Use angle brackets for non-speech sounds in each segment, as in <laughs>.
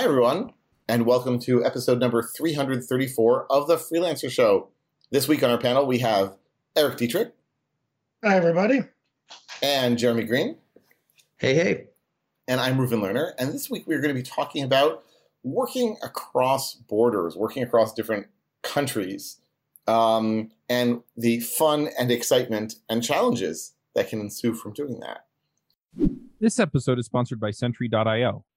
Hi, everyone, and welcome to episode number 334 of The Freelancer Show. This week on our panel, we have Eric Dietrich. Hi, everybody. And Jeremy Green. Hey, hey. And I'm Reuven Lerner. And this week, we're going to be talking about working across borders, working across different countries, um, and the fun and excitement and challenges that can ensue from doing that. This episode is sponsored by Sentry.io.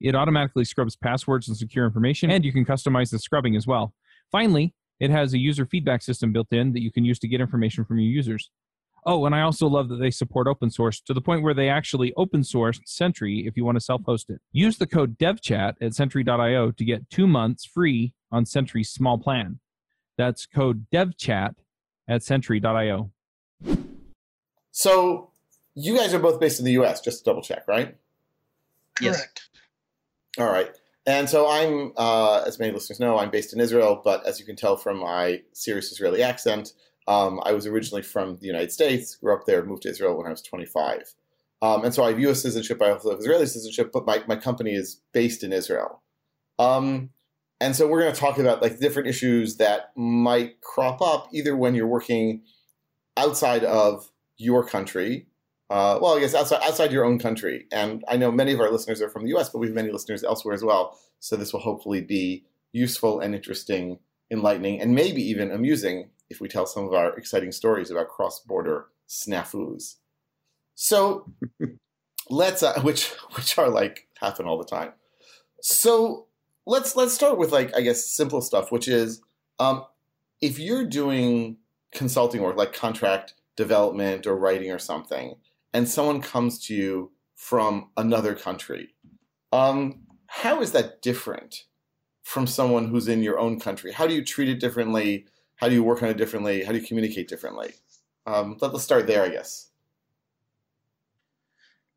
It automatically scrubs passwords and secure information, and you can customize the scrubbing as well. Finally, it has a user feedback system built in that you can use to get information from your users. Oh, and I also love that they support open source to the point where they actually open sourced Sentry if you want to self host it. Use the code DevChat at Sentry.io to get two months free on Sentry's small plan. That's code DevChat at Sentry.io. So, you guys are both based in the US, just to double check, right? Yes. Correct. All right. And so I'm, uh, as many listeners know, I'm based in Israel, but as you can tell from my serious Israeli accent, um, I was originally from the United States, grew up there, moved to Israel when I was 25. Um, and so I have U.S. citizenship, I also have Israeli citizenship, but my, my company is based in Israel. Um, and so we're going to talk about like different issues that might crop up either when you're working outside of your country uh, well, I guess outside outside your own country. And I know many of our listeners are from the U.S., but we have many listeners elsewhere as well. So this will hopefully be useful and interesting, enlightening, and maybe even amusing if we tell some of our exciting stories about cross-border snafus. So <laughs> let's, uh, which which are like happen all the time. So let's let's start with like I guess simple stuff, which is um, if you're doing consulting work like contract development or writing or something and someone comes to you from another country, um, how is that different from someone who's in your own country? How do you treat it differently? How do you work on it differently? How do you communicate differently? Um, let, us start there, I guess.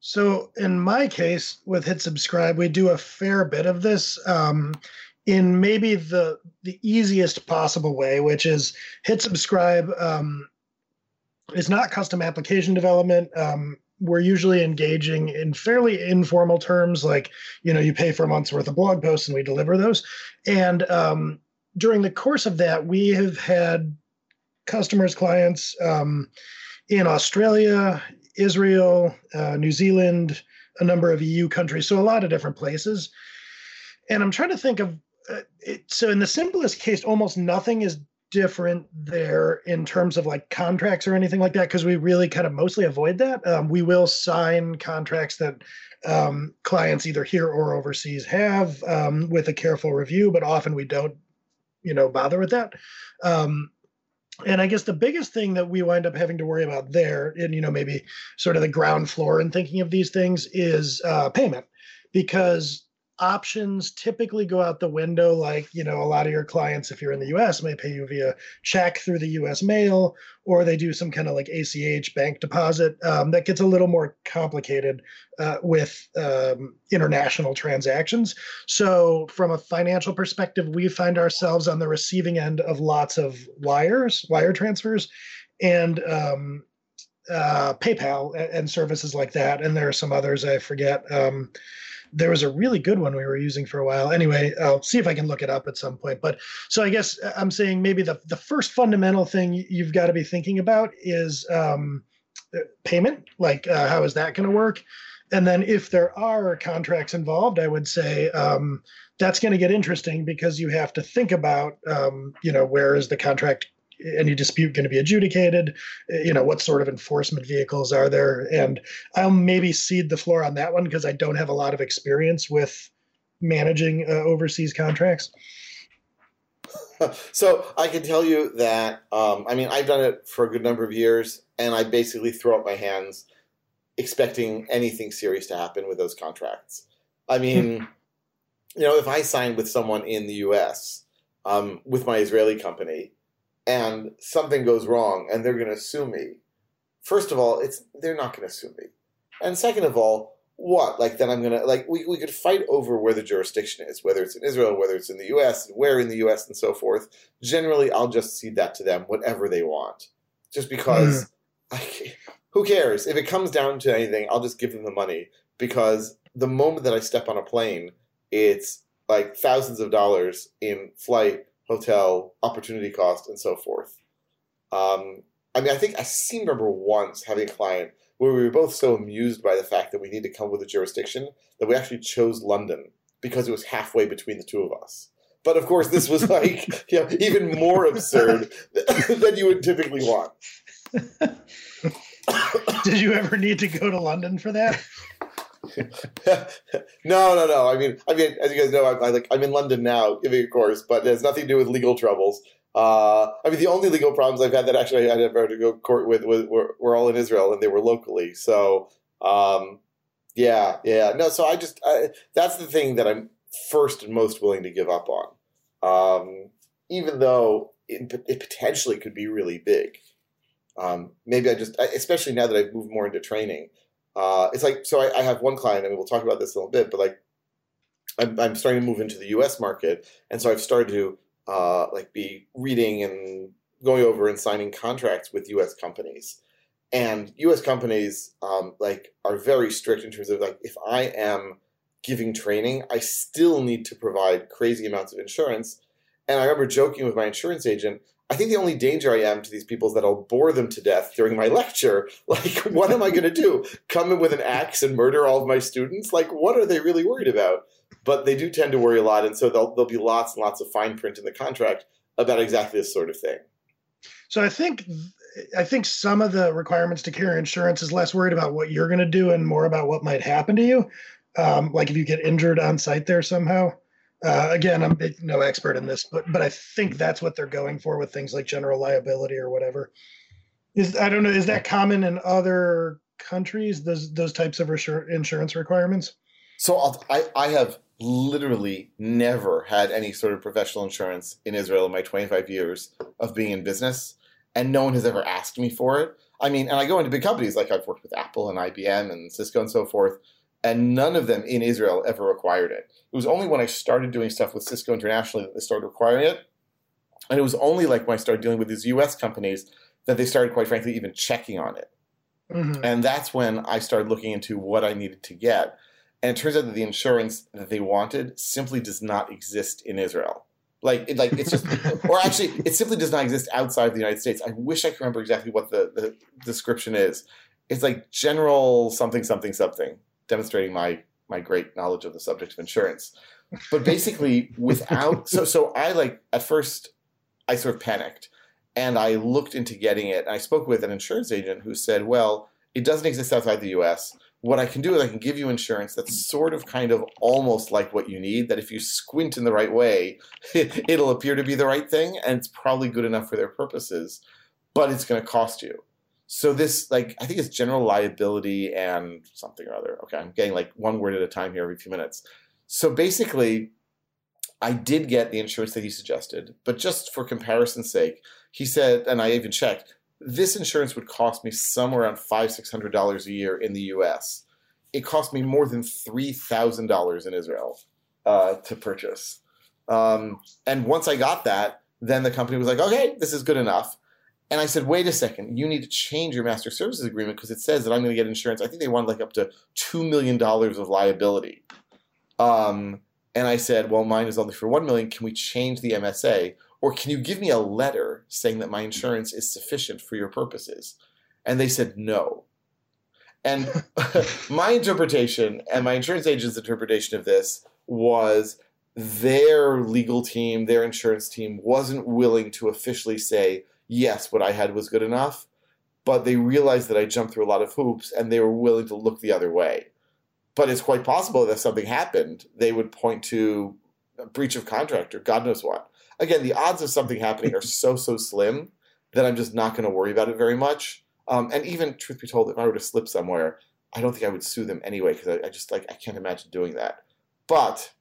So, in my case with Hit Subscribe, we do a fair bit of this um, in maybe the the easiest possible way, which is Hit Subscribe um, it's not custom application development. Um, we're usually engaging in fairly informal terms, like you know, you pay for a month's worth of blog posts and we deliver those. And um, during the course of that, we have had customers, clients um, in Australia, Israel, uh, New Zealand, a number of EU countries, so a lot of different places. And I'm trying to think of uh, it, so in the simplest case, almost nothing is different there in terms of like contracts or anything like that because we really kind of mostly avoid that. Um, we will sign contracts that um, clients either here or overseas have um, with a careful review, but often we don't, you know, bother with that. Um, and I guess the biggest thing that we wind up having to worry about there, and you know, maybe sort of the ground floor in thinking of these things, is uh, payment, because options typically go out the window like you know a lot of your clients if you're in the us may pay you via check through the us mail or they do some kind of like ach bank deposit um, that gets a little more complicated uh, with um, international transactions. So from a financial perspective we find ourselves on the receiving end of lots of wires wire transfers and um, uh, paypal and services like that and there are some others i forget um, there was a really good one we were using for a while. Anyway, I'll see if I can look it up at some point. But so I guess uh, I'm saying maybe the the first fundamental thing you've got to be thinking about is um, uh, payment. Like, uh, how is that going to work? And then if there are contracts involved, I would say um, that's going to get interesting because you have to think about, um, you know, where is the contract any dispute going to be adjudicated? You know, what sort of enforcement vehicles are there? And I'll maybe cede the floor on that one because I don't have a lot of experience with managing uh, overseas contracts. <laughs> so I can tell you that um, I mean I've done it for a good number of years, and I basically throw up my hands, expecting anything serious to happen with those contracts. I mean, you know, if I signed with someone in the U.S. Um, with my Israeli company, and something goes wrong, and they're going to sue me. First of all, it's they're not going to sue me, and second of all, what? Like then I'm gonna like we, we could fight over where the jurisdiction is, whether it's in Israel, whether it's in the US, where in the US and so forth. Generally I'll just cede that to them, whatever they want. Just because mm. <laughs> I, who cares? If it comes down to anything, I'll just give them the money. Because the moment that I step on a plane, it's like thousands of dollars in flight, hotel, opportunity cost, and so forth. Um, I mean, I think I seem remember once having a client where we were both so amused by the fact that we need to come with a jurisdiction that we actually chose London because it was halfway between the two of us. But of course, this was like <laughs> you know, even more absurd <laughs> than you would typically want. <laughs> Did you ever need to go to London for that? <laughs> no, no, no. I mean, I mean, as you guys know, I'm, I like I'm in London now, giving a course, but it has nothing to do with legal troubles. Uh, I mean, the only legal problems I've had that actually I had to go court with were, were all in Israel, and they were locally. So, um, yeah, yeah, no. So I just I, that's the thing that I'm first and most willing to give up on, um, even though it, it, potentially could be really big. Um, maybe I just, especially now that I've moved more into training, uh, it's like so. I, I have one client, and we'll talk about this a little bit, but like I'm, I'm starting to move into the U.S. market, and so I've started to uh, like be reading and going over and signing contracts with U.S. companies. And U.S. companies um, like are very strict in terms of like if I am giving training, I still need to provide crazy amounts of insurance. And I remember joking with my insurance agent. I think the only danger I am to these people is that I'll bore them to death during my <laughs> lecture. Like, what am I going to do? Come in with an axe and murder all of my students? Like, what are they really worried about? but they do tend to worry a lot, and so there'll, be lots and lots of fine print in the contract about exactly this sort of thing. So I think I think some of the requirements to carry insurance is less worried about what you're going to do and more about what might happen to you. Um, like if you get injured on site there somehow. Uh, again, I'm no expert in this, but but I think that's what they're going for with things like general liability or whatever. Is I don't know. Is that common in other countries? Those those types of insurance requirements. So I'll, I I have literally never had any sort of professional insurance in Israel in my 25 years of being in business, and no one has ever asked me for it. I mean, and I go into big companies like I've worked with Apple and IBM and Cisco and so forth, and none of them in Israel ever required it. It was only when I started doing stuff with Cisco internationally that they started requiring it. And it was only like when I started dealing with these US companies that they started, quite frankly, even checking on it. Mm-hmm. And that's when I started looking into what I needed to get. And it turns out that the insurance that they wanted simply does not exist in Israel. Like, it, like it's just, <laughs> or actually, it simply does not exist outside of the United States. I wish I could remember exactly what the, the description is. It's like general something, something, something, demonstrating my my great knowledge of the subject of insurance. But basically, without so so I like at first I sort of panicked and I looked into getting it. And I spoke with an insurance agent who said, "Well, it doesn't exist outside the U.S what I can do is I can give you insurance that's sort of kind of almost like what you need, that if you squint in the right way, <laughs> it'll appear to be the right thing and it's probably good enough for their purposes, but it's going to cost you. So this, like, I think it's general liability and something or other. Okay, I'm getting like one word at a time here every few minutes. So basically, I did get the insurance that he suggested, but just for comparison's sake, he said, and I even checked, this insurance would cost me somewhere around five six hundred dollars a year in the U.S. It cost me more than three thousand dollars in Israel uh, to purchase. Um, and once I got that, then the company was like, "Okay, this is good enough." And I said, "Wait a second, you need to change your master services agreement because it says that I'm going to get insurance. I think they want like up to two million dollars of liability." Um, and I said, "Well, mine is only for 1 million. Can we change the MSA?" Or can you give me a letter saying that my insurance is sufficient for your purposes? And they said no. And <laughs> my interpretation and my insurance agent's interpretation of this was their legal team, their insurance team wasn't willing to officially say, yes, what I had was good enough. But they realized that I jumped through a lot of hoops and they were willing to look the other way. But it's quite possible that if something happened, they would point to a breach of contract or God knows what again, the odds of something happening are so so slim that I'm just not going to worry about it very much. Um, and even truth be told, if I were to slip somewhere, I don't think I would sue them anyway because I, I, just like I can't imagine doing that. But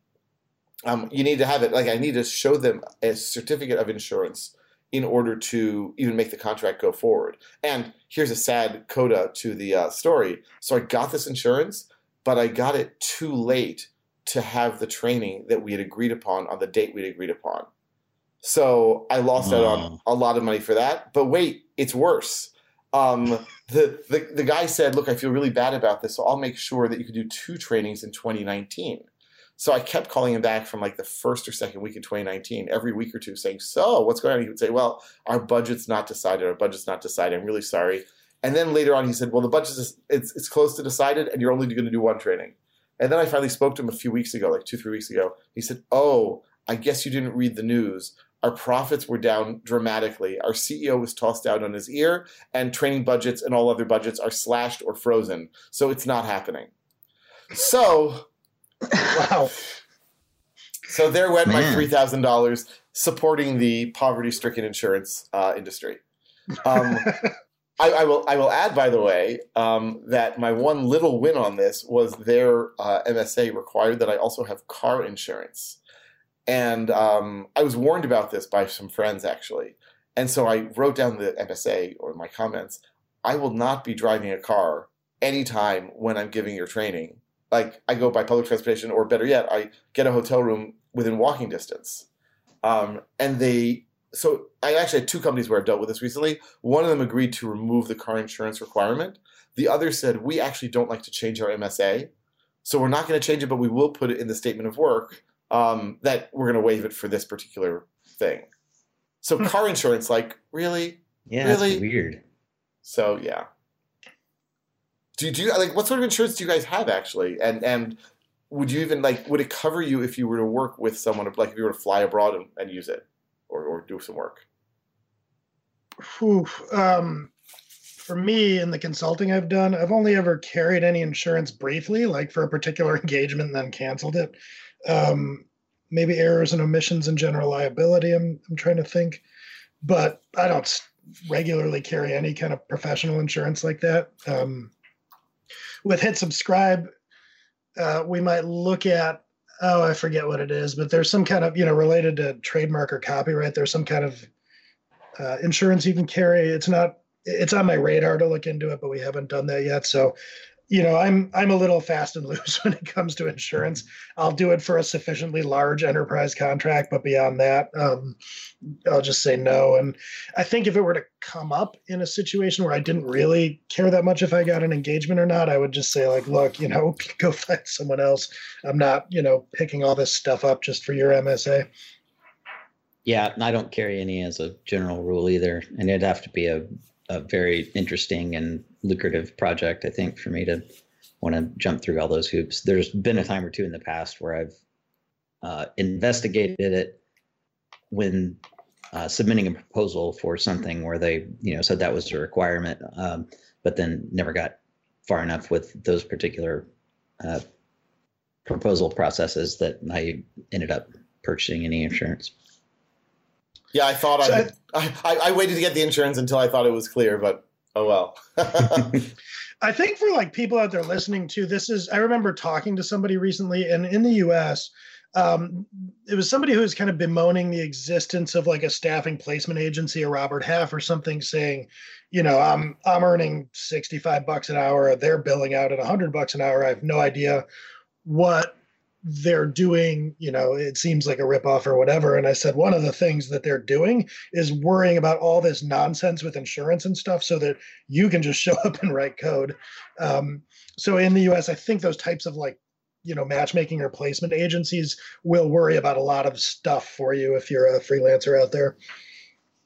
um, you need to have it. Like I need to show them a certificate of insurance in order to even make the contract go forward. And here's a sad coda to the uh, story. So I got this insurance, but I got it too late to have the training that we had agreed upon on the date we'd agreed upon. So I lost out on a lot of money for that. But wait, it's worse. Um, <laughs> the, the the guy said, "Look, I feel really bad about this, so I'll make sure that you can do two trainings in 2019." So I kept calling him back from like the first or second week in 2019, every week or two, saying, "So what's going on?" He would say, "Well, our budget's not decided. Our budget's not decided. I'm really sorry." And then later on, he said, "Well, the budget is it's it's close to decided, and you're only going to do one training." And then I finally spoke to him a few weeks ago, like two three weeks ago. He said, "Oh, I guess you didn't read the news. Our profits were down dramatically. Our CEO was tossed out on his ear, and training budgets and all other budgets are slashed or frozen. So it's not happening." So wow. So there went Man. my three thousand dollars supporting the poverty-stricken insurance uh, industry. Um, <laughs> I, I will. I will add, by the way, um, that my one little win on this was their uh, MSA required that I also have car insurance, and um, I was warned about this by some friends actually, and so I wrote down the MSA or my comments. I will not be driving a car anytime when I'm giving your training like I go by public transportation, or better yet, I get a hotel room within walking distance. Um, and they, so I actually had two companies where I've dealt with this recently. One of them agreed to remove the car insurance requirement. The other said, we actually don't like to change our MSA. So we're not going to change it, but we will put it in the statement of work um, that we're going to waive it for this particular thing. So car insurance, like, really? Yeah, Really? that's weird. So yeah. Do you, do you like what sort of insurance do you guys have actually? And and would you even like would it cover you if you were to work with someone like if you were to fly abroad and, and use it or, or do some work? Whew. Um, for me, in the consulting I've done, I've only ever carried any insurance briefly, like for a particular <laughs> engagement, and then canceled it. Um, maybe errors and omissions and general liability. I'm I'm trying to think, but I don't regularly carry any kind of professional insurance like that. Um, with hit subscribe, uh, we might look at oh I forget what it is, but there's some kind of you know related to trademark or copyright. There's some kind of uh, insurance you can carry. It's not. It's on my radar to look into it, but we haven't done that yet. So, you know, I'm I'm a little fast and loose <laughs> when it comes to insurance. I'll do it for a sufficiently large enterprise contract, but beyond that, um, I'll just say no. And I think if it were to come up in a situation where I didn't really care that much if I got an engagement or not, I would just say like, look, you know, <laughs> go find someone else. I'm not, you know, picking all this stuff up just for your MSA. Yeah, I don't carry any as a general rule either, and it'd have to be a, a very interesting and lucrative project, I think, for me to want to jump through all those hoops. There's been a time or two in the past where I've uh, investigated it when uh, submitting a proposal for something where they, you know, said that was a requirement, um, but then never got far enough with those particular uh, proposal processes that I ended up purchasing any insurance. Yeah, I thought So I, I, I I waited to get the insurance until I thought it was clear, but oh well. <laughs> I think for like people out there listening to this is I remember talking to somebody recently and in the US um, it was somebody who was kind of bemoaning the existence of like a staffing placement agency, a Robert Half or something saying, you know, I'm I'm earning 65 bucks an hour, they're billing out at 100 bucks an hour. I have no idea what they're doing, you know, it seems like a ripoff or whatever. And I said, one of the things that they're doing is worrying about all this nonsense with insurance and stuff so that you can just <laughs> show up and write code. Um, so in the US, I think those types of like, you know, matchmaking or placement agencies will worry about a lot of stuff for you if you're a freelancer out there.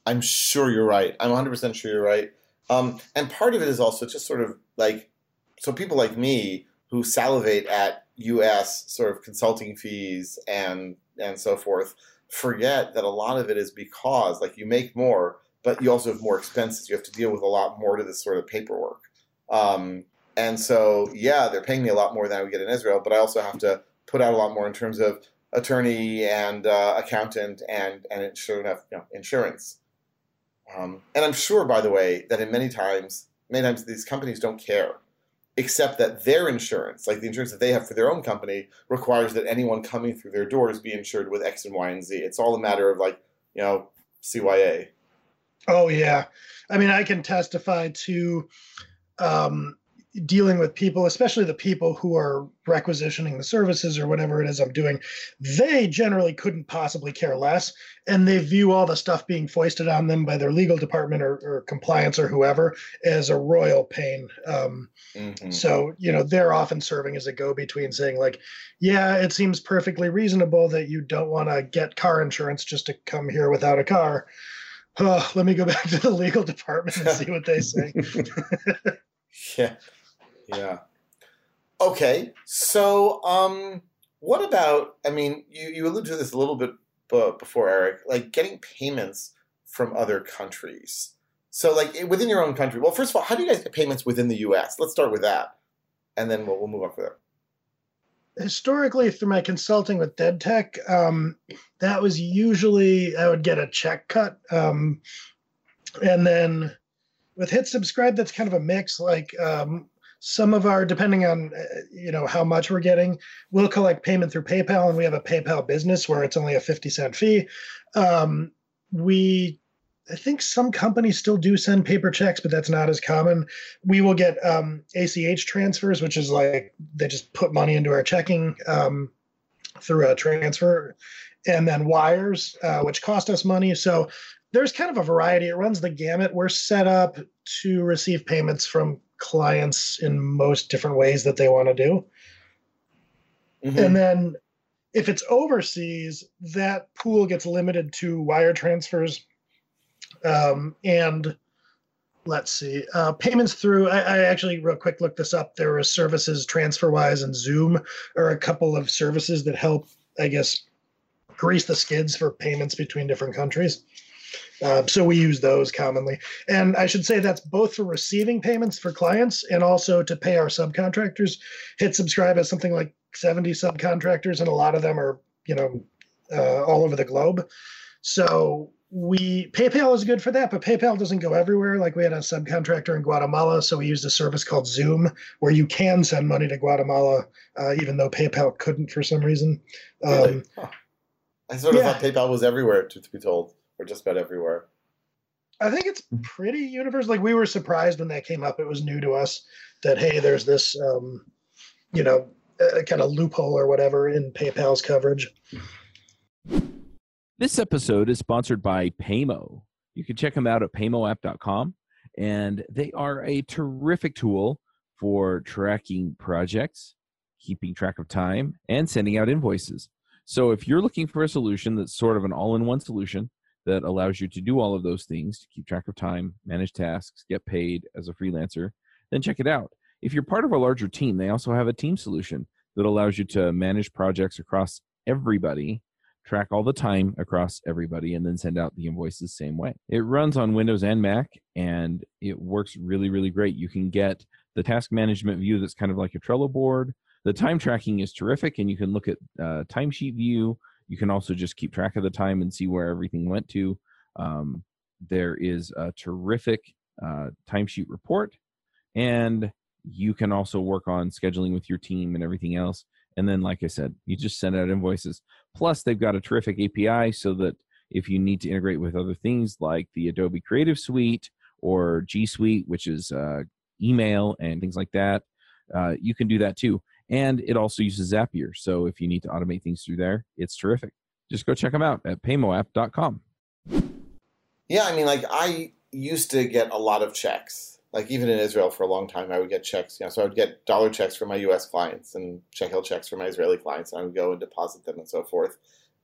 I'm sure you're right. I'm 100% sure you're right. Um, and part of it is also just sort of like, so people like me who salivate at U.S. sort of consulting fees and and so forth forget that a lot of it is because like you make more, but you also have more expenses. You have to deal with a lot more to this sort of paperwork. Um, and so, yeah, they're paying me a lot more than I would get in Israel, but I also have to put out a lot more in terms of attorney and uh, accountant and and insurance. You know, insurance. Um, and I'm sure, by the way, that in many times, many times these companies don't care. Except that their insurance, like the insurance that they have for their own company, requires that anyone coming through their doors be insured with X and Y and Z. It's all a matter of like, you know, CYA. Oh yeah, I mean, I can testify to um, dealing with people, especially the people who are requisitioning the services or whatever it is I'm doing, they generally couldn't possibly care less. And they view all the stuff being foisted on them by their legal department or, or compliance or whoever as a royal pain. Um, mm-hmm. So, you know, they're often serving as a go between saying, like, yeah, it seems perfectly reasonable that you don't want to get car insurance just to come here without a car. Oh, let me go <laughs> back to the legal department and see what they say. <laughs> yeah. Yeah. Okay. So, um, what about? I mean, you you alluded to this a little bit before, Eric. Like getting payments from other countries. So, like within your own country. Well, first of all, how do you guys get payments within the U.S.? Let's start with that, and then we'll, we'll move on from there historically through my consulting with DaedTech um, that was usually i would get a check cut um, and then with hit subscribe that's kind of a mix like um, some of our depending on uh, you know how much we're getting we'll collect payment through paypal and we have a paypal business where it's only a 50 cent fee. Um, we i think some companies still do send paper checks but that's not as common. We will get um, ach transfers which is like they just put money into our checking um, through a transfer and then wires uh, which cost us money. So there's kind of a variety. It runs the gamut. We're set up to receive payments from clients in most different ways that they want to do. Mm-hmm. And then if it's overseas, that pool gets limited to wire transfers. Um, and let's see, uh, payments through, I, I, actually real quick looked this up. There are services TransferWise and zoom are a couple of services that help, I guess, grease the skids for payments between different countries. Uh, so we use those commonly. And I should say that's both for receiving payments for clients and also to pay our subcontractors. Hit subscribe has something like 70 subcontractors, and a lot of them are, you know, uh, all over the globe. So we PayPal is good for that, but PayPal doesn't go everywhere. Like we had a subcontractor in Guatemala, so we used a service called Zoom, where you can send money to Guatemala, uh, even though PayPal couldn't for some reason. Um, really? Huh. I sort of yeah. thought PayPal was everywhere, to be told or just about everywhere? I think it's pretty universal. Like we were surprised when that came up. It was new to us that hey, there's this, um, you know, kind of loophole or whatever in PayPal's coverage. This episode is sponsored by Paymo. You can check them out at paymoapp.com, and they are a terrific tool for tracking projects, keeping track of time, and sending out invoices. So if you're looking for a solution that's sort of an all-in-one solution that allows you to do all of those things to keep track of time, manage tasks, get paid as a freelancer, then check it out. If you're part of a larger team, they also have a team solution that allows you to manage projects across everybody, track all the time across everybody, and then send out the invoices same way. It runs on Windows and Mac, and it works really, really great. You can get the task management view that's kind of like a Trello board. The time tracking is terrific, and you can look at uh, timesheet view you can also just keep track of the time and see where everything went to. Um, there is a terrific uh, timesheet report, and you can also work on scheduling with your team and everything else. And then, like I said, you just send out invoices. Plus, they've got a terrific API so that if you need to integrate with other things like the Adobe Creative Suite or G Suite, which is uh, email and things like that, uh, you can do that too. And it also uses Zapier. So if you need to automate things through there, it's terrific. Just go check them out at paymoapp.com. Yeah, I mean, like I used to get a lot of checks. Like even in Israel for a long time, I would get checks. You know, so I would get dollar checks from my U.S. clients and shekel checks from my Israeli clients, and I would go and deposit them and so forth.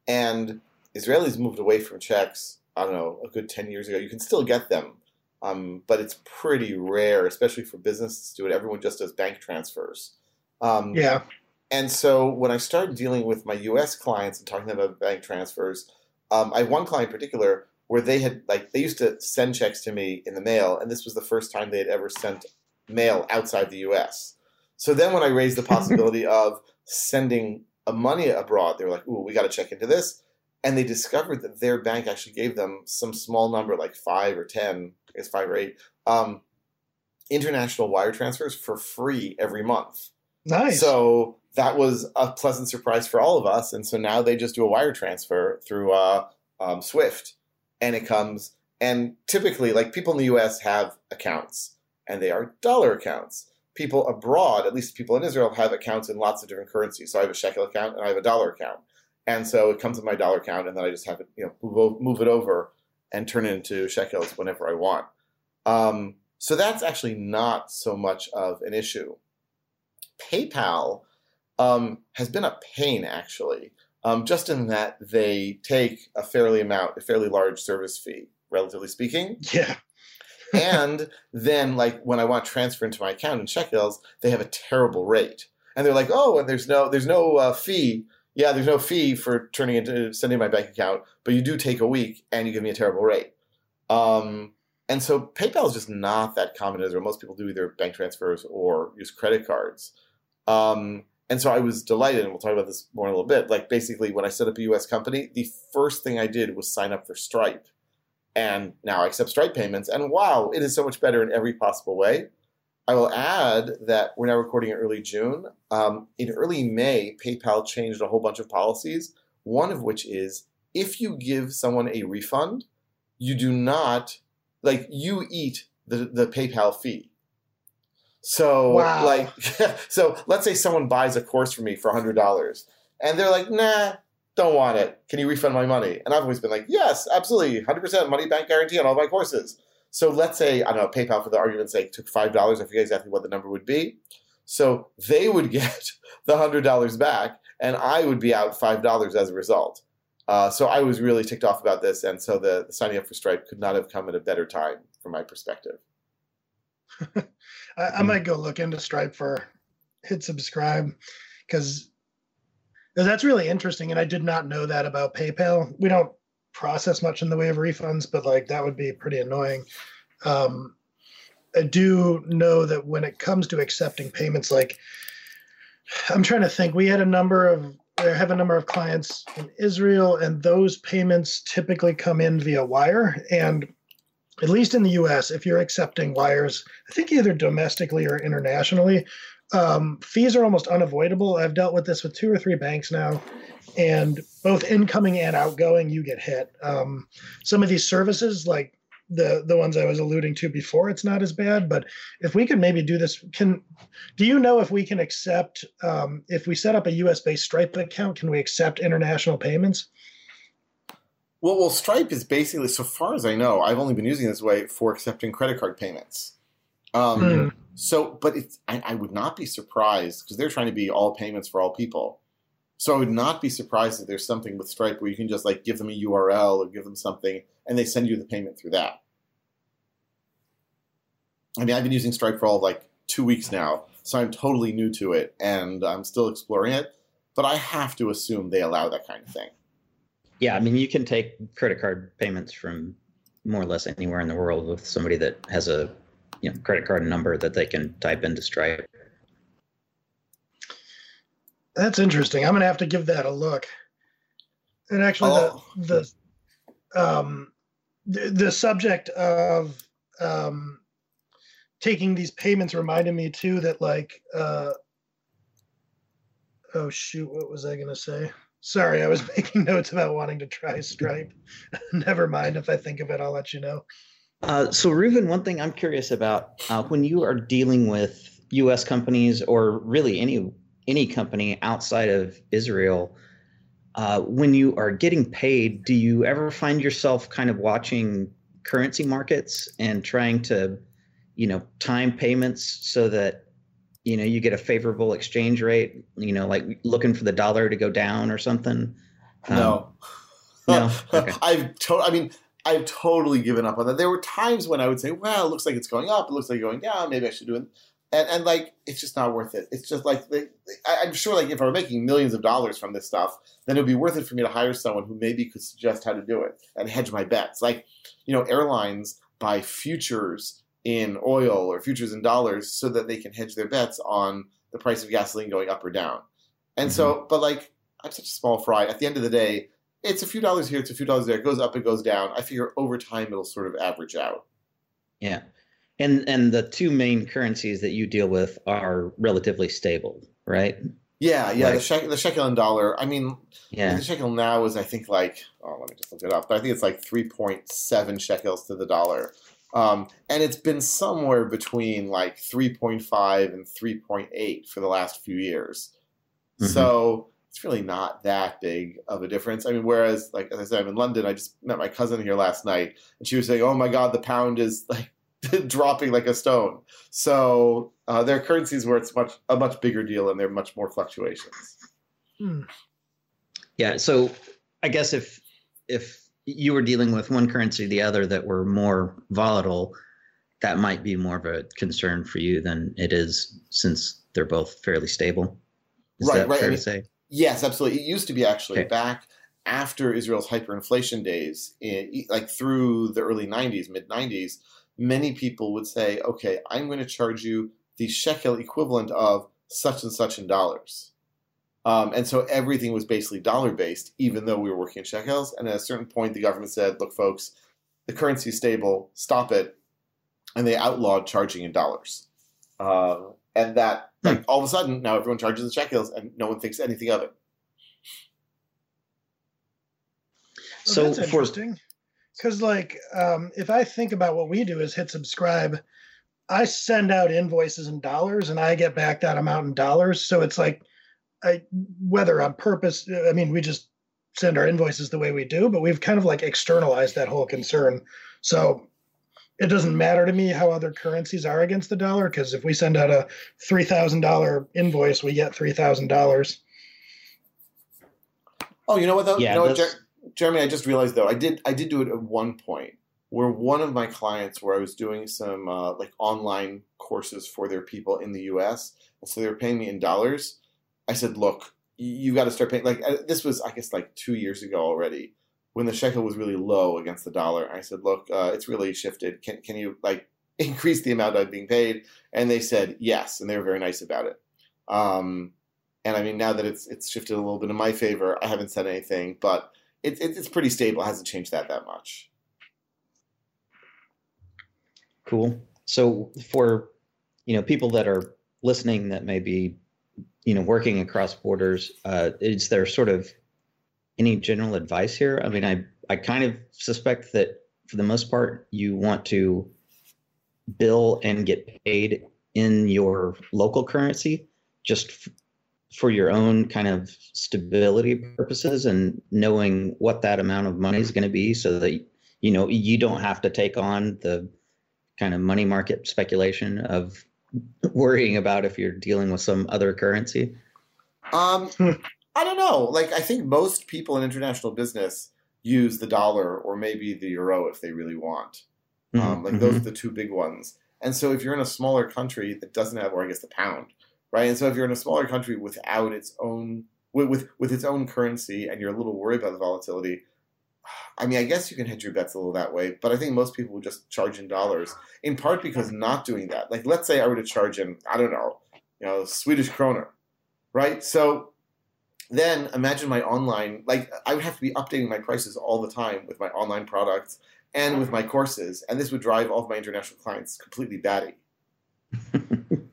And Israelis moved away from checks. I don't know, a good ten years ago. You can still get them, um, but it's pretty rare, especially for businesses to do it. Everyone just does bank transfers. Um, yeah. And so when I started dealing with my U.S. clients and talking to them about bank transfers, um, I had one client in particular where they had like they used to send checks to me in the mail, and this was the first time they had ever sent mail outside the U.S. So then when I raised the <laughs> possibility of sending a money abroad, they were like, "Ooh, we got to check into this." And they discovered that their bank actually gave them some small number, like five or ten, I guess five or eight, um, international wire transfers for free every month. Nice. So that was a pleasant surprise for all of us. And so now they just do a wire transfer through uh, um, Swift, and it comes. And typically, like people in the U.S. have accounts, and they are dollar accounts. People abroad, at least people in Israel, have accounts in lots of different currencies. So I have a shekel account and I have a dollar account, and so it comes in my dollar account, and then I just have it, you know, move, it over and turn it into shekels whenever I want. Um, so that's actually not so much of an issue. PayPal um, has been a pain actually, um, just in that they take a fairly amount, a fairly large service fee, relatively speaking. yeah. <laughs> and then, like when I want to transfer into my account in shekels, they have a terrible rate, and they're like, "Oh, and there's no, there's no uh, fee. Yeah, there's no fee for turning into sending my bank account, but you do take a week, and you give me a terrible rate." Um, and so PayPal is just not that common in Israel. Most people do either bank transfers or use credit cards. Um, and so I was delighted, and we'll talk about this more in a little bit. Like basically, when I set up a U.S. company, the first thing I did was sign up for Stripe, and now I accept Stripe payments. And wow, it is so much better in every possible way. I will add that we're now recording in early June. Um, in early May, PayPal changed a whole bunch of policies. One of which is if you give someone a refund, you do not like you eat the the PayPal fee. So Wow. like <laughs> so let's say someone buys a course from me for hundred dollars and they're like, nah, don't want it. Can you refund my money? And I've always been like, yes, absolutely, hundred percent money back guarantee on all my courses. So let's say, I don't know, PayPal for the argument's sake took five dollars, I forget exactly what the number would be. So they would <laughs> get the hundred dollars back and I would be out five dollars as a result. Uh, so I was really ticked off about this, and so the, the signing up for Stripe could not have come at a better time from my perspective. <laughs> I, I might go look into Stripe for hit subscribe because that's really interesting. And I did not know that about PayPal. We don't process much in the way of refunds, but like that would be pretty annoying. Um, I do know that when it comes to accepting payments, like I'm trying to think, we had a number of I have a number of clients in Israel, and those payments typically come in via wire. And at least in the US, if you're accepting wires, I think either domestically or internationally, um, fees are almost unavoidable. I've dealt with this with two or three banks now, and both incoming and outgoing, you get hit. Um, some of these services, like the the ones I was alluding to before, it's not as bad. But if we could maybe do this, can do you know if we can accept um, if we set up a US based Stripe account, can we accept international payments? Well, well, Stripe is basically, so far as I know, I've only been using this way for accepting credit card payments. Um, Hmm. So, but it's, I, I would not be surprised because they're trying to be all payments for all people. So I would not be surprised if there's something with Stripe where you can just like give them a URL or give them something and they send you the payment through that. I mean, I've been using Stripe for all of like two weeks now, so I'm totally new to it and I'm still exploring it. But I have to assume they allow that kind of thing. Yeah, I mean, you can take credit card payments from more or less anywhere in the world with somebody that has a you know credit card number that they can type into Stripe. That's interesting. I'm gonna have to give that a look. And actually, Oh. the the um, the, the subject of um, taking these payments reminded me too that like uh, oh shoot, what was I gonna say? Sorry, I was <laughs> making notes about wanting to try Stripe. <laughs> Never mind. If I think of it, I'll let you know. Uh, so, Reuven, one thing I'm curious about uh, when you are dealing with U.S. companies or really any any company outside of Israel, uh, when you are getting paid, do you ever find yourself kind of watching currency markets and trying to, you know, time payments so that you know you get a favorable exchange rate? You know, like looking for the dollar to go down or something. Um, No. no? <laughs> Okay. I've to- I mean, I've totally given up on that. There were times when I would say, "Well, it looks like it's going up. It looks like going down. Maybe I should do it." And, and like, it's just not worth it. It's just like they, I, I'm sure, like if I were making millions of dollars from this stuff, then it would be worth it for me to hire someone who maybe could suggest how to do it and hedge my bets. Like, you know, airlines buy futures in oil or futures in dollars so that they can hedge their bets on the price of gasoline going up or down. And so, mm-hmm. but like, I'm such a small fry. At the end of the day, it's a few dollars here, it's a few dollars there. It goes up, it goes down. I figure over time it'll sort of average out. Yeah. And and the two main currencies that you deal with are relatively stable, right? Yeah, yeah. the, Like- shekel, the shekel and dollar. I mean, Yeah. the shekel now is I think like oh let me just look it up. But I think it's like three point seven shekels to the dollar, um, and it's been somewhere between like three point five and three point eight for the last few years. Mhm. So it's really not that big of a difference. I mean, whereas like as I said, I'm in London. I just met my cousin here last night, and she was saying, "Oh my God, the pound is like." <laughs> dropping like a stone so uh, there are currencies where it's much a much bigger deal and there are much more fluctuations Hmm. Yeah. So I guess if if you were dealing with one currency or the other that were more volatile, that might be more of a concern for you than it is since they're both fairly stable. Is Right, right. fair I to mean- say? Yes, absolutely. It used to be actually Okay. back after Israel's hyperinflation days, in, eh, like through the early 90s, mid 90s, many people would say, okay, I'm going to charge you the shekel equivalent of such and such in dollars. Um, and so everything was basically dollar based, even though we were working in shekels. And at a certain point, the government said, look, folks, the currency is stable, stop it. And they outlawed charging in dollars. Uh, and that, like, all of a sudden, now everyone charges in shekels and no one thinks anything of it. Well, So that's interesting. Because, like, um, if I think about what we do is hit subscribe, I send out invoices in dollars and I get back that amount in dollars. So it's like, I whether on purpose, I mean, we just send our invoices the way we do, but we've kind of like externalized that whole concern. So it doesn't matter to me how other currencies are against the dollar because if we send out a three thousand dollar invoice, we get three thousand dollars. Oh, you know what though? Yeah, you know what, Jer- Jeremy? I just realized though, I did I did do it at one point where one of my clients, where I was doing some uh, like online courses for their people in the U.S., and so they were paying me in dollars. I said, look, you got to start paying. Like uh, this was, I guess, like two years ago already, when the shekel was really low against the dollar. I said, look, uh, it's really shifted. Can can you like <laughs> increase the amount I'm being paid? And they said yes, and they were very nice about it. Um, and I mean, now that it's it's shifted a little bit in my favor, I haven't said anything, but it, it, it's pretty stable. It hasn't changed that that much. Cool. So for you know people that are listening that may be you know working across borders, uh, is there sort of any general advice here? I mean, I I kind of suspect that for the most part you want to bill and get paid in your local currency, just f- for your own kind of stability purposes and knowing what that amount of money is going to be, so that you know you don't have to take on the kind of money market speculation of worrying about if you're dealing with some other currency. Um, I don't know. Like, I think most people in international business use the dollar or maybe the euro if they really want. Um, like those are the two big ones. And so if you're in a smaller country that doesn't have, or I guess the pound, right? And so if you're in a smaller country without its own with with, with its own currency and you're a little worried about the volatility, I mean, I guess you can hedge your bets a little that way. But I think most people would just charge in dollars, in part because not doing that. Like, let's say I were to charge in, I don't know, you know, Swedish kroner, right? So then imagine my online like i would have to be updating my prices all the time with my online products and with my courses and this would drive all of my international clients completely batty <laughs>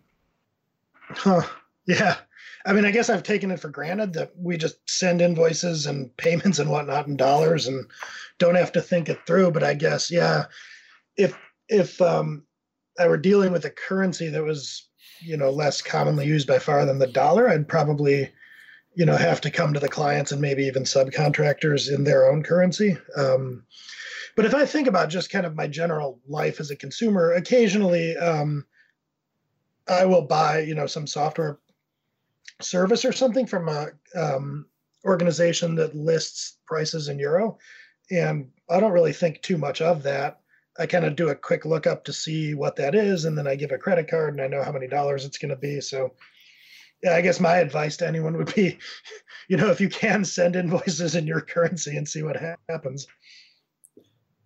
Huh. Yeah. I mean, I guess I've taken it for granted that we just send invoices and <laughs> payments and whatnot in dollars and don't have to think it through. But I guess, yeah, if if um, I were dealing with a currency that was, you know, less commonly used by far than the dollar, I'd probably, you know, have to come to the clients and maybe even subcontractors in their own currency. Um, but if I think about just kind of my general life as a consumer, occasionally um, I will buy, you know, some software service or something from a um, organization that lists prices in euro, and I don't really think too much of that. I kind of do a quick lookup to see what that is, and then I give a credit card, and I know how many dollars it's going to be. So, yeah, I guess my advice to anyone would be, <laughs> you know, if you can send invoices in your currency and see what ha- happens.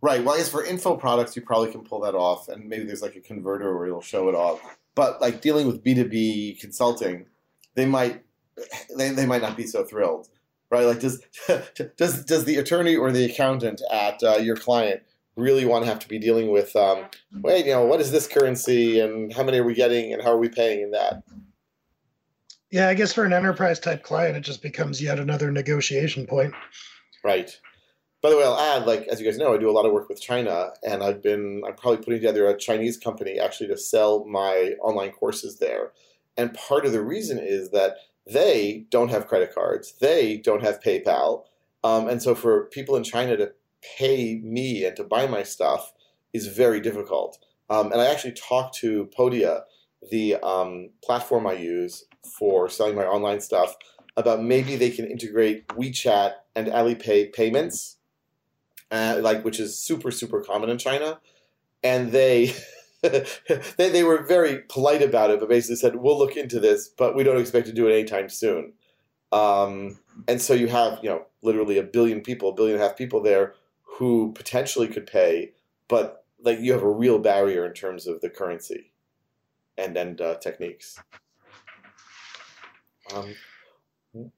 right well i guess for info products you probably can pull that off and maybe there's like a converter where it'll show it off but like dealing with b2b consulting they might they, they might not be so thrilled right like does <laughs> does does the attorney or the accountant at uh, your client really want to have to be dealing with, um, wait, you know, what is this currency and how many are we getting and how are we paying in that? Yeah, I guess for an enterprise type client, it just becomes yet another negotiation point. Right. By the way, I'll add, like as you guys know, I do a lot of work with China, and I've been I'm probably putting together a Chinese company actually to sell my online courses there. And part of the reason is that they don't have credit cards, they don't have PayPal, um, and so for people in China to pay me and to buy my stuff is very difficult. Um, and I actually talked to Podia, the um, platform I use for selling my online stuff, about maybe they can integrate WeChat and Alipay payments uh, like which is super super common in China, and they. <laughs> <laughs> they, they were very polite about it, but basically said, "We'll look into this, but we don't expect to do it anytime soon." Um, and so you have, you know, literally a billion people, a billion and a half people there who potentially could pay, but like you have a real barrier in terms of the currency and and uh, techniques. Um,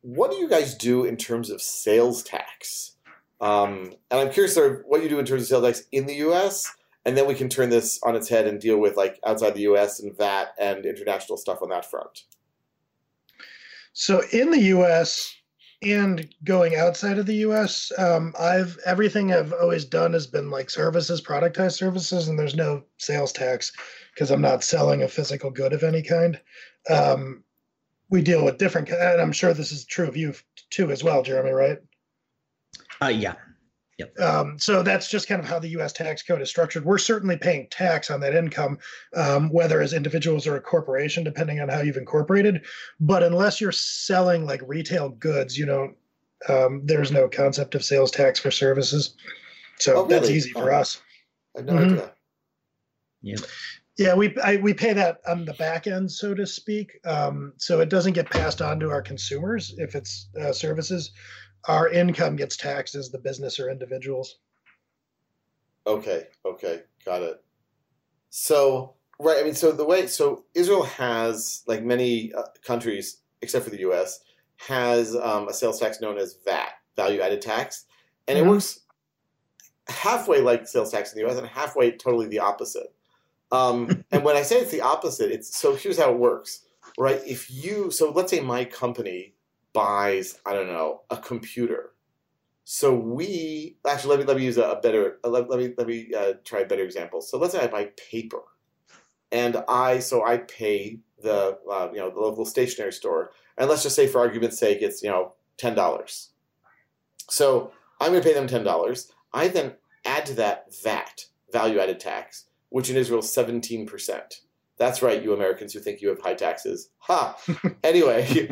what do you guys do in terms of sales tax? Um, and I'm curious sort of what you do in terms of sales tax in the U.S. And then we can turn this on its head and deal with like outside the U.S. and VAT and international stuff on that front. So in the U.S. and going outside of the U.S., um, I've everything I've always done has been like services, productized services, and there's no sales tax because I'm not selling a physical good of any kind. Um, we deal with different, and I'm sure this is true of you too as well, Jeremy. Right? Uh, yeah. Yep. Um, so that's just kind of how the U.S. tax code is structured. We're certainly paying tax on that income, um, whether as individuals or a corporation, depending on how you've incorporated. But unless you're selling like retail goods, you know, um, there's no concept of sales tax for services. So oh, really? that's easy for oh. us. I no mm-hmm. Yeah. Yeah, we I, we pay that on the back end, so to speak. Um, so it doesn't get passed on to our consumers if it's uh, services our income gets taxed as the business or individuals. Okay, okay, got it. So, right, I mean, so the way, so Israel has, like many uh, countries, except for the US, has um, a sales tax known as VAT, value added tax. And mm-hmm. it works halfway like sales tax in the US and halfway totally the opposite. Um, <laughs> and when I say it's the opposite, it's so here's how it works, right? If you, so let's say my company buys, I don't know, a computer. So we actually let me let me use a, better uh, let, let me let me uh, try a better example. So let's say I buy paper, and I so I pay the uh, you know the local stationery store, and let's just say for argument's sake it's you know ten dollars. So I'm going to pay them ten dollars. I then add to that VAT value added tax, which in Israel is seventeen percent. That's right, you Americans who think you have high taxes. Ha! <laughs> anyway,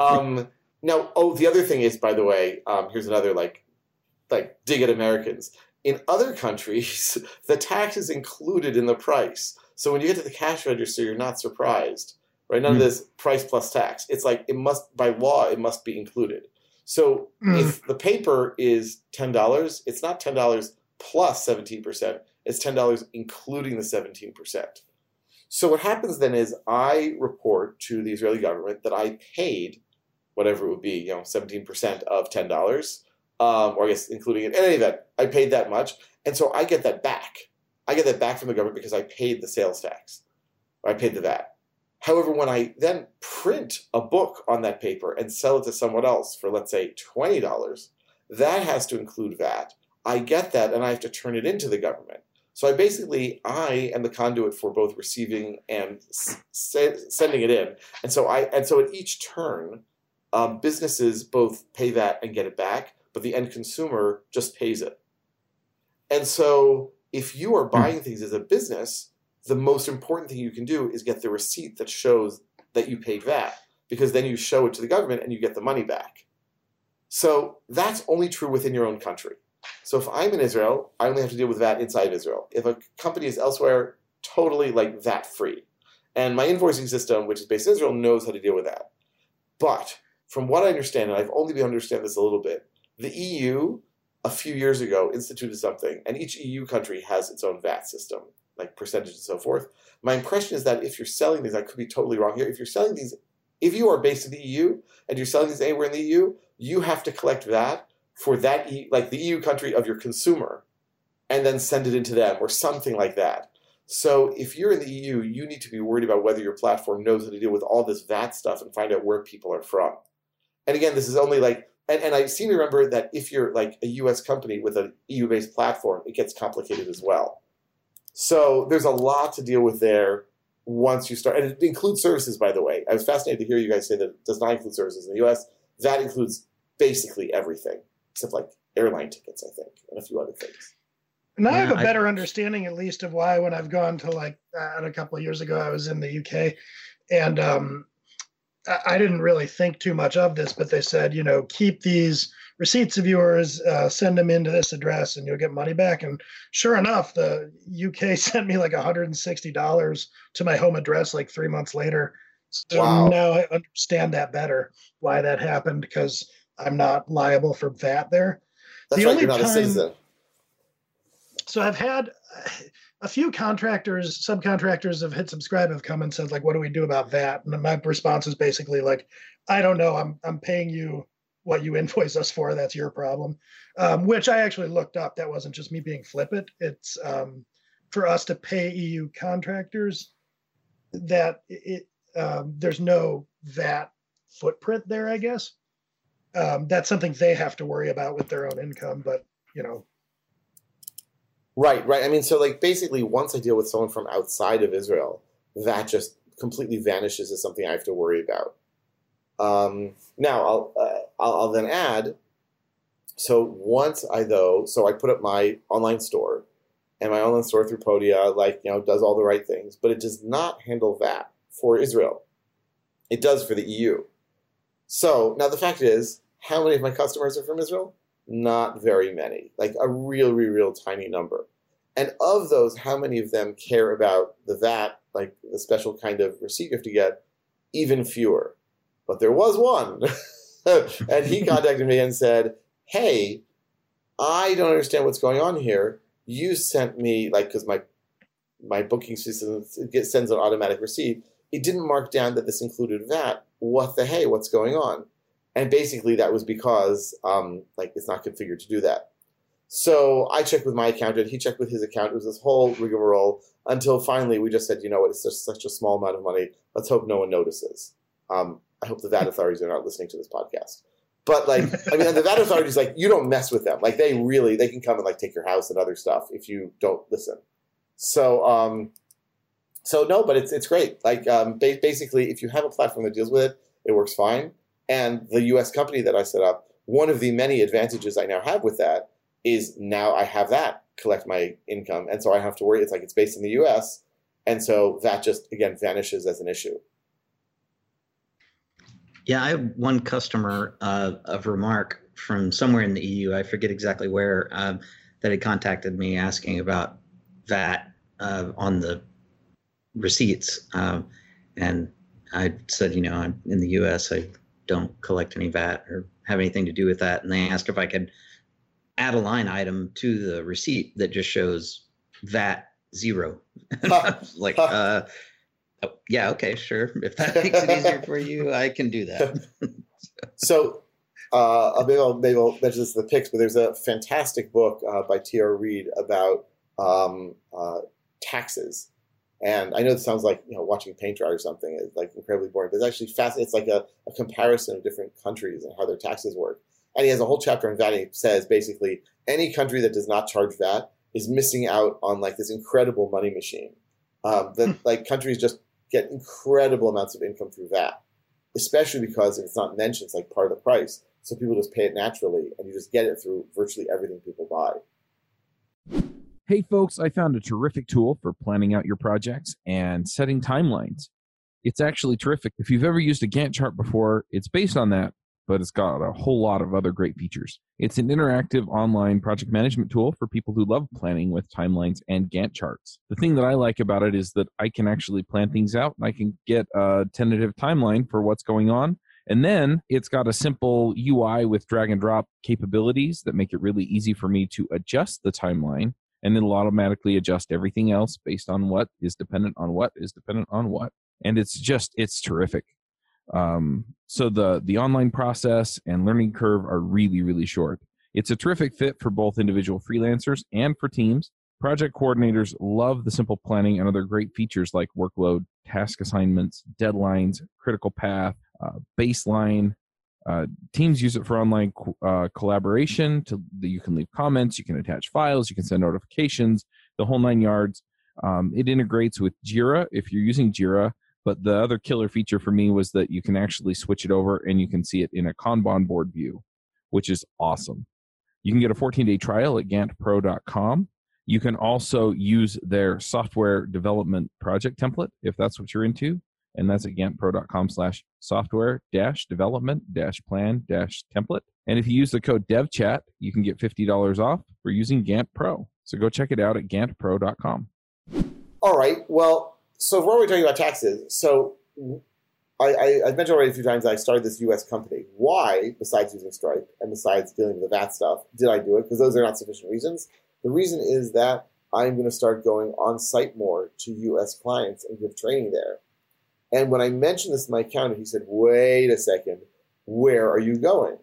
um, now, oh, the other thing is, by the way, um, here's another like, like dig at Americans. In other countries, <laughs> the tax is included in the price. So when you get to the cash register, you're not surprised, right? None mm. of this price plus tax. It's like it must, by law, it must be included. So mm. if the paper is ten dollars, it's not ten dollars plus seventeen percent. It's ten dollars including the seventeen percent. So what happens then is I report to the Israeli government that I paid whatever it would be, you know, 17% of $10, um, or I guess including it. In any event, I paid that much. And so I get that back. I get that back from the government because I paid the sales tax. Or I paid the VAT. However, when I then print a book on that paper and sell it to someone else for, let's say, $20, that has to include VAT. I get that and I have to turn it into the government. So I basically I am the conduit for both receiving and s- sending it in, and so I and so at each turn, um, businesses both pay that and get it back, but the end consumer just pays it. And so if you are buying hmm. things as a business, the most important thing you can do is get the receipt that shows that you paid VAT, because then you show it to the government and you get the money back. So that's only true within your own country. So if I'm in Israel, I only have to deal with VAT inside Israel. If a company is elsewhere, totally like VAT free. And my invoicing system, which is based in Israel, knows how to deal with that. But from what I understand, and I've only been understand this a little bit, the EU a few years ago instituted something, and each EU country has its own VAT system, like percentage and so forth. My impression is that if you're selling these, I could be totally wrong here. If you're selling these, if you are based in the EU and you're selling these anywhere in the EU, you have to collect VAT for that, like the EU country of your consumer, and then send it into them or something like that. So if you're in the EU, you need to be worried about whether your platform knows how to deal with all this VAT stuff and find out where people are from. And again, this is only like, and, and I seem to remember that if you're like a US company with an EU based platform, it gets complicated as well. So there's a lot to deal with there once you start. And it includes services, by the way. I was fascinated to hear you guys say that it does not include services in the US. That includes basically everything, except like airline tickets, I think, and a few other things. Now I have a a I- better understanding, at least, of why when I've gone to like uh, a couple of years ago, I was in the UK, and um, I, I didn't really think too much of this, but they said, you know, keep these receipts of yours, uh, send them into this address, and you'll get money back. And sure enough, the UK <laughs> sent me like $160 to my home address like three months later. So Wow. now I understand that better why that happened because I'm not liable for VAT there. That's The right, only you're not a time- so I've had a few contractors, subcontractors have Hit Subscribe have come and said, like, what do we do about that? And my response is basically like, I don't know. I'm I'm paying you what you invoice us for. That's your problem. Um, which I actually looked up. That wasn't just me being flippant. It's um, for us to pay EU contractors that it um, there's no VAT footprint there. I guess um, that's something they have to worry about with their own income. But you know, Right, right. I mean, so like basically, once I deal with someone from outside of Israel, that just completely vanishes as something I have to worry about. Um, now, I'll, uh, I'll I'll then add. So once I though, so I put up my online store, and my online store through Podia, like you know, does all the right things, but it does not handle that for Israel. It does for the EU. So now the fact is, how many of my customers are from Israel? Not very many, like a real, real, real tiny number. And of those, how many of them care about the VAT, like the special kind of receipt you have to get? Even fewer. But there was one. <laughs> and he <laughs> contacted me and said, Hey, I don't understand what's going on here. You sent me, like, because my my booking system gets, sends an automatic receipt. It didn't mark down that this included VAT. What the hey? What's going on? And basically, that was because um, like it's not configured to do that. So I checked with my accountant. He checked with his accountant. It was this whole rigmarole until finally we just said, you know what? It's just such a small amount of money. Let's hope no one notices. Um, I hope the VAT <laughs> authorities are not listening to this podcast. But like, I mean, the VAT <laughs> authorities like you don't mess with them. Like they really they can come and like take your house and other stuff if you don't listen. So um, so no, but it's it's great. Like um, ba- basically, if you have a platform that deals with it, it works fine. And the U.S. company that I set up, one of the many advantages I now have with that is now I have that collect my income, and so I have to worry. It's like it's based in the U.S., and so that just again vanishes as an issue. Yeah, I have one customer uh, of remark from somewhere in the EU. I forget exactly where um, that had contacted me asking about VAT uh, on the receipts, um, and I said, you know, I'm in the U.S. I don't collect any VAT or have anything to do with that. And they asked if I could add a line item to the receipt that just shows VAT zero. <laughs> like, uh, oh, yeah, okay, sure. If that makes it easier for you, I can do that. <laughs> So uh, maybe I'll maybe I'll mention this in the picks, but there's a fantastic book uh, by T.R. Reid about um, uh, taxes. And I know this sounds like you know watching paint dry or something. It's like incredibly boring, but it's actually fascinating. It's like a, a comparison of different countries and how their taxes work. And he has a whole chapter on VAT. And he says basically any country that does not charge VAT is missing out on like this incredible money machine. Um, that like countries just get incredible amounts of income through VAT, especially because if it's not mentioned, it's like part of the price. So people just pay it naturally, and you just get it through virtually everything people buy. Hey, folks, I found a terrific tool for planning out your projects and setting timelines. It's actually terrific. If you've ever used a Gantt chart before, it's based on that, but it's got a whole lot of other great features. It's an interactive online project management tool for people who love planning with timelines and Gantt charts. The thing that I like about it is that I can actually plan things out and I can get a tentative timeline for what's going on. And then it's got a simple UI with drag and drop capabilities that make it really easy for me to adjust the timeline and it'll automatically adjust everything else based on what is dependent on what is dependent on what and it's just it's terrific um, so the the online process and learning curve are really really short It's a terrific fit for both individual freelancers and for teams. Project coordinators love the simple planning and other great features like workload, task assignments, deadlines, critical path, uh, baseline. Uh, teams use it for online uh, collaboration. To you can leave comments, you can attach files, you can send notifications, the whole nine yards. Um, it integrates with Jira if you're using Jira. But the other killer feature for me was that you can actually switch it over and you can see it in a Kanban board view, which is awesome. You can get a 14 day trial at ganttpro.com. You can also use their software development project template if that's what you're into. And that's at ganttpro.com slash software dash development dash plan dash template. And if you use the code DevChat, you can get $50 off for using Gantt Pro. So go check it out at ganttpro.com. All right. Well, so we're already talking about taxes. So I, I, have mentioned already a few times I started this U.S. company. Why, besides using Stripe and besides dealing with the VAT stuff, did I do it? Because those are not sufficient reasons. The reason is that I'm going to start going on site more to US clients and give training there. And when I mentioned this to my accountant, he said, wait a second, where are you going?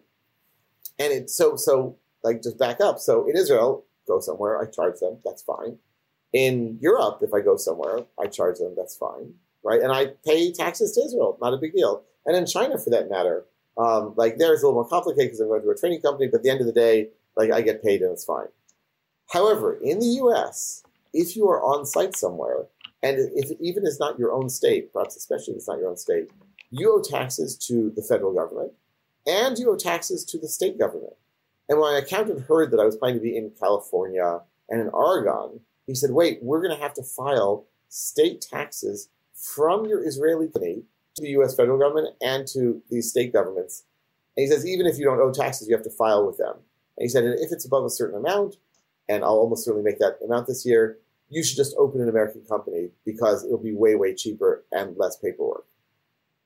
And it's so, so like just back up. So in Israel, go somewhere, I charge them, that's fine. In Europe, if I go somewhere, I charge them, that's fine. Right. And I pay taxes to Israel, not a big deal. And in China, for that matter, um, like there is a little more complicated because I'm going to a training company, but at the end of the day, like I get paid and it's fine. However, in the US, if you are on site somewhere, and if even it's not your own state, perhaps especially if it's not your own state, you owe taxes to the federal government and you owe taxes to the state government. And when my accountant heard that I was planning to be in California and in Oregon, he said, wait, we're going to have to file state taxes from your Israeli company to the US federal government and to these state governments. And he says, even if you don't owe taxes, you have to file with them. And he said, if it's above a certain amount, and I'll almost certainly make that amount this year, you should just open an American company because it'll be way, way cheaper and less paperwork.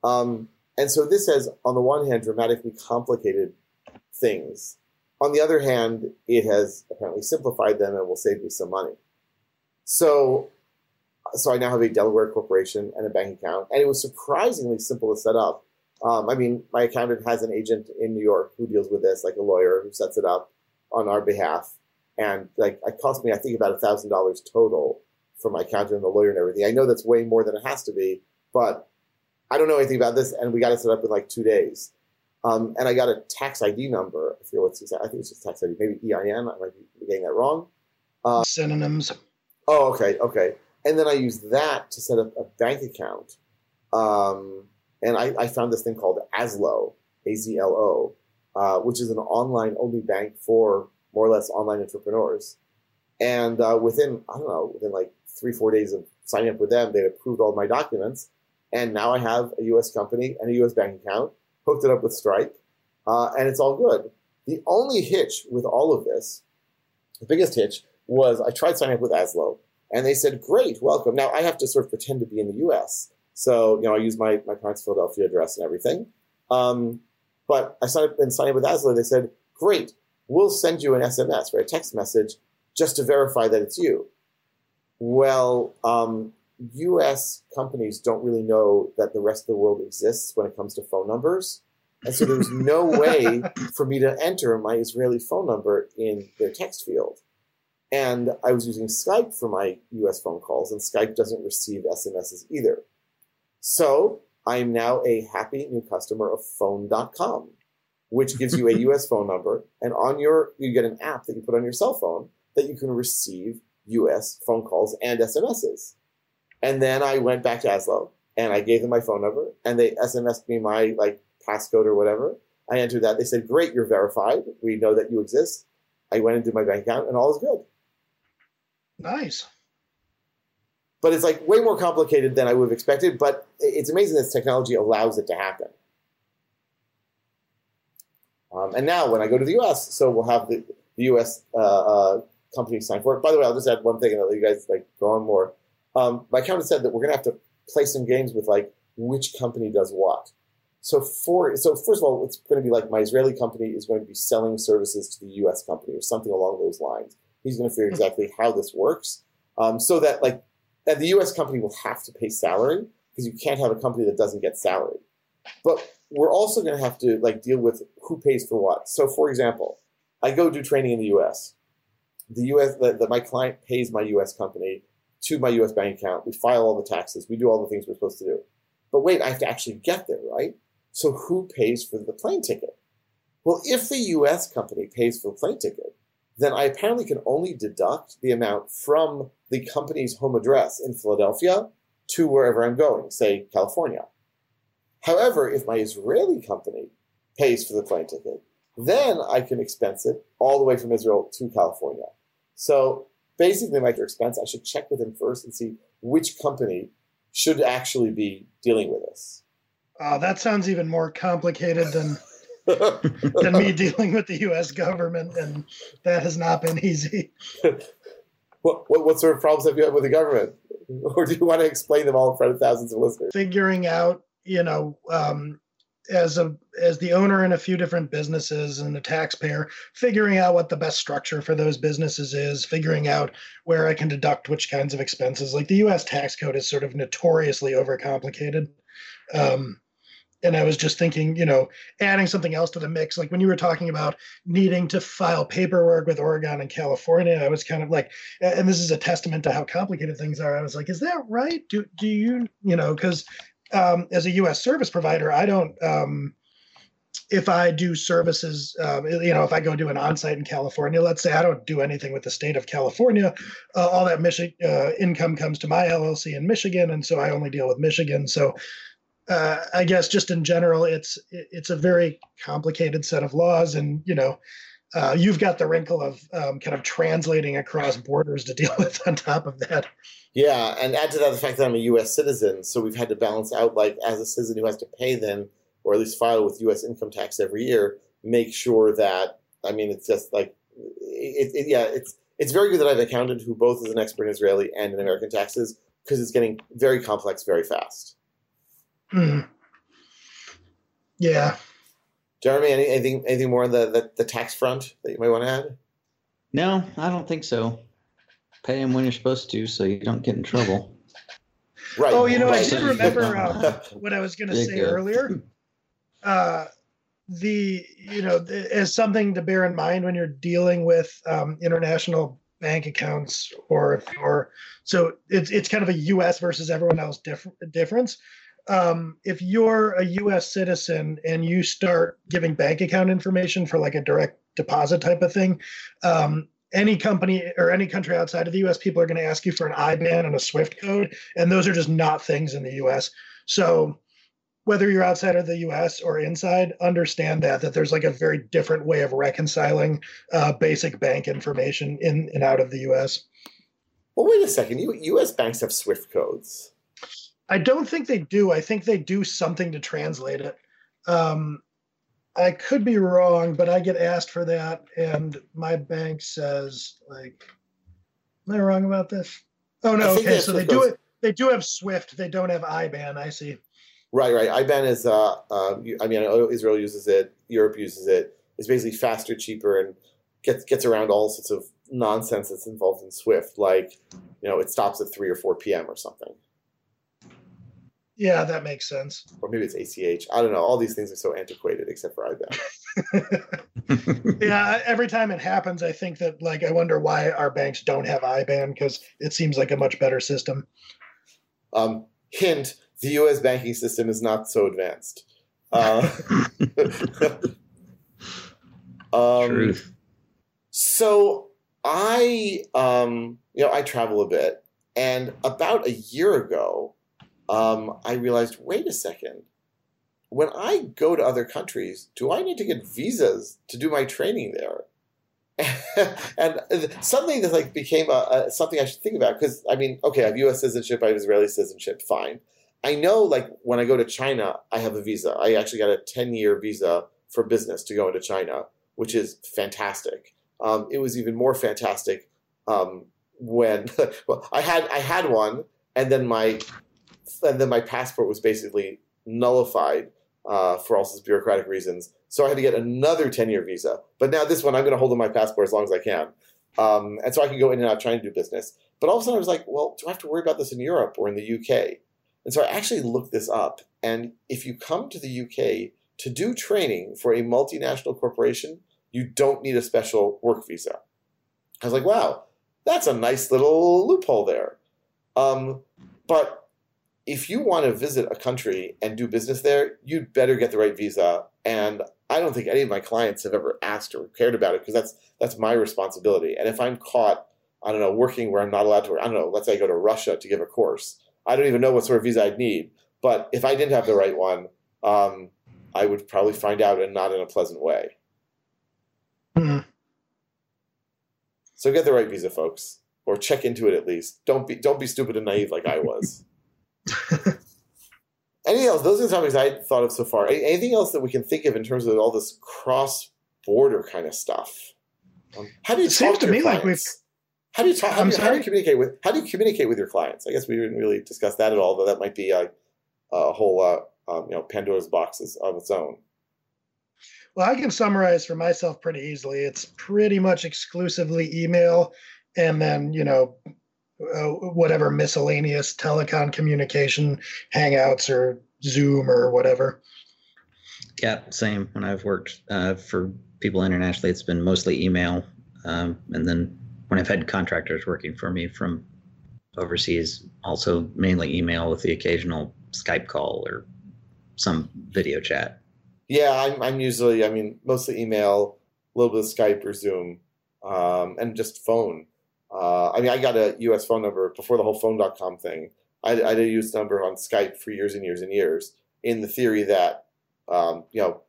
Um, and so this has, on the one hand, dramatically complicated things. On the other hand, it has apparently simplified them and will save me some money. So, so I now have a Delaware corporation and a bank account, and it was surprisingly simple to set up. Um, I mean, my accountant has an agent in New York who deals with this, like a lawyer who sets it up on our behalf and like it cost me I think about a thousand dollars total for my accountant and the lawyer and everything. I know that's way more than it has to be, but I don't know anything about this, and we got it set up in like two days. Um, and I got a tax ID number. I feel it's I think it's just tax ID, maybe EIN. I might be getting that wrong. Uh, Synonyms. Oh, okay, okay. And then I used that to set up a bank account. Um, and I, I, found this thing called Azlo, A Z L O, uh, which is an online only bank for more or less online entrepreneurs. And uh, within, I don't know, within like three, four days of signing up with them, they approved all my documents. And now I have a US company and a US bank account, hooked it up with Stripe, uh, and it's all good. The only hitch with all of this, the biggest hitch, was I tried signing up with Azlo, and they said, Great, welcome. Now I have to sort of pretend to be in the US. So, you know, I use my, my parents' Philadelphia address and everything. Um, but I signed up and signed up with Azlo. They said, Great, we'll send you an SMS or a text message just to verify that it's you. Well, um, US companies don't really know that the rest of the world exists when it comes to phone numbers. And so there was no <laughs> way for me to enter my Israeli phone number in their text field. And I was using Skype for my US phone calls, and Skype doesn't receive SMSs either. So I'm now a happy new customer of phone.com which gives you a <laughs> US phone number. And on your, you get an app that you put on your cell phone that you can receive US phone calls and SMSs. And then I went back to Azlo and I gave them my phone number and they SMSed me my like passcode or whatever. I entered that. They said, great, you're verified. We know that you exist. I went into my bank account and all is good. Nice. But it's like way more complicated than I would have expected. But it's amazing this technology allows it to happen. Um, and now when I go to the US, so we'll have the, the US uh, uh, company sign for it. By the way, I'll just add one thing and I'll let you guys like go on more. Um, my accountant said that we're going to have to play some games with like which company does what. So for so first of all, it's going to be like my Israeli company is going to be selling services to the U.S. company or something along those lines. He's going to figure exactly how this works, um, so that like that the U.S. company will have to pay salary because you can't have a company that doesn't get salary. But we're also going to have to like deal with who pays for what. So, for example, I go do training in the U.S. The U.S. that my client pays my U.S. company to my U.S. bank account. We file all the taxes. We do all the things we're supposed to do. But wait, I have to actually get there, right? So who pays for the plane ticket? Well, if the U.S. company pays for the plane ticket, then I apparently can only deduct the amount from the company's home address in Philadelphia to wherever I'm going, say California. However, if my Israeli company pays for the plane ticket, then I can expense it all the way from Israel to California. So basically, my expense, I should check with him first and see which company should actually be dealing with this. Uh, that sounds even more complicated than <laughs> than me dealing with the U.S. government, and that has not been easy. <laughs> what, what, what sort of problems have you had with the government, <laughs> or do you want to explain them all in front of thousands of listeners? Figuring out, you know, um, as a as the owner in a few different businesses and the taxpayer, figuring out what the best structure for those businesses is, figuring out where I can deduct which kinds of expenses. Like the U.S. tax code is sort of notoriously overcomplicated. Um, and I was just thinking, you know, adding something else to the mix. Like when you were talking about needing to file paperwork with Oregon and California, I was kind of like, and this is a testament to how complicated things are. I was like, is that right? Do do you, you know, because um, as a U.S. service provider, I don't. Um, if I do services, um, you know, if I go do an onsite in California, let's say I don't do anything with the state of California, uh, all that Michi- uh, income comes to my LLC in Michigan, and so I only deal with Michigan. So uh, I guess just in general, it's it's a very complicated set of laws, and you know, uh, you've got the wrinkle of um, kind of translating across borders to deal <laughs> with on top of that. Yeah, and add to that the fact that I'm a U.S. citizen, so we've had to balance out, like, as a citizen who has to pay them, or at least file with U.S. income tax every year, make sure that I mean, it's just like, it, it, yeah, it's it's very good that I have an accountant who both is an expert in Israeli and in American taxes because it's getting very complex very fast. Mm. Yeah. Jeremy, any, anything anything more on the, the, the tax front that you might want to add? No, I don't think so. Pay them when you're supposed to, so you don't get in trouble. <laughs> Right. Oh, you know, right. I did remember uh, <laughs> what I was going to say earlier. Uh, the you know as something to bear in mind when you're dealing with um, international bank accounts or or so it's it's kind of a U.S. versus everyone else diff- difference um, if you're a U.S. citizen and you start giving bank account information for like a direct deposit type of thing, um, any company or any country outside of the U.S. people are going to ask you for an IBAN and a SWIFT code, and those are just not things in the U.S. So whether you're outside of the U.S. or inside, understand that that there's like a very different way of reconciling uh, basic bank information in and out of the U.S. Well, wait a second. U.S. banks have SWIFT codes. I don't think they do. I think they do something to translate it. Um, I could be wrong, but I get asked for that, and my bank says like, "Am I wrong about this?" Oh no, okay. So they do it. They do have Swift. They don't have IBAN. I see. Right, right. IBAN is. Uh, uh, I mean, Israel uses it. Europe uses it. It's basically faster, cheaper, and gets gets around all sorts of nonsense that's involved in Swift. Like, you know, it stops at three or four p.m. or something. Yeah, that makes sense. Or maybe it's ACH. I don't know. All these things are so antiquated, except for IBAN. <laughs> yeah, every time it happens, I think that like I wonder why our banks don't have IBAN because it seems like a much better system. Um, hint: the U.S. banking system is not so advanced. Uh, <laughs> um, Truth. So I, um, you know, I travel a bit, and about a year ago, um, I realized wait a second. When I go to other countries, do I need to get visas to do my training there? <laughs> and suddenly this like became a, a, something I should think about because I mean, okay, I have U.S. citizenship, I have Israeli citizenship, fine. I know like when I go to China, I have a visa. I actually got a ten-year visa for business to go into China, which is fantastic. Um, it was even more fantastic um, when <laughs> well, I had I had one, and then my and then my passport was basically nullified uh, for all sorts of bureaucratic reasons. So I had to get another 10 year visa. But now this one, I'm going to hold on my passport as long as I can. Um, and so I can go in and out trying to do business. But all of a sudden I was like, well, do I have to worry about this in Europe or in the UK? And so I actually looked this up. And if you come to the UK to do training for a multinational corporation, you don't need a special work visa. I was like, wow, that's a nice little loophole there. Um, but if you want to visit a country and do business there, you'd better get the right visa. And I don't think any of my clients have ever asked or cared about it because that's that's my responsibility. And if I'm caught, I don't know, working where I'm not allowed to work, I don't know, let's say I go to Russia to give a course, I don't even know what sort of visa I'd need. But if I didn't have the right one, um, I would probably find out and not in a pleasant way. Hmm. So get the right visa, folks, or check into it at least. Don't be don't be stupid and naive like I was. <laughs> Anything else? Those are the topics I thought of so far. Anything else that we can think of in terms of all this cross-border kind of stuff? Um, how do you It seems talk to me like clients? How do you talk? How do you, how do you communicate with? How do you communicate with your clients? I guess we didn't really discuss that at all, though that might be a, a whole, uh, um, you know, Pandora's boxes of its own. Well, I can summarize for myself pretty easily. It's pretty much exclusively email and then, you know, uh, whatever miscellaneous telecom communication, Hangouts or Zoom or whatever. Yeah, same. When I've worked uh, for people internationally, it's been mostly email. Um, and then when I've had contractors working for me from overseas, also mainly email with the occasional Skype call or some video chat. Yeah, I'm, I'm usually, I mean, mostly email, a little bit of Skype or Zoom, um, and just phone. Uh, I mean, I got a U.S. phone number before the whole phone.com thing. I, I had a U.S. number on Skype for years and years and years in the theory that, um, you know,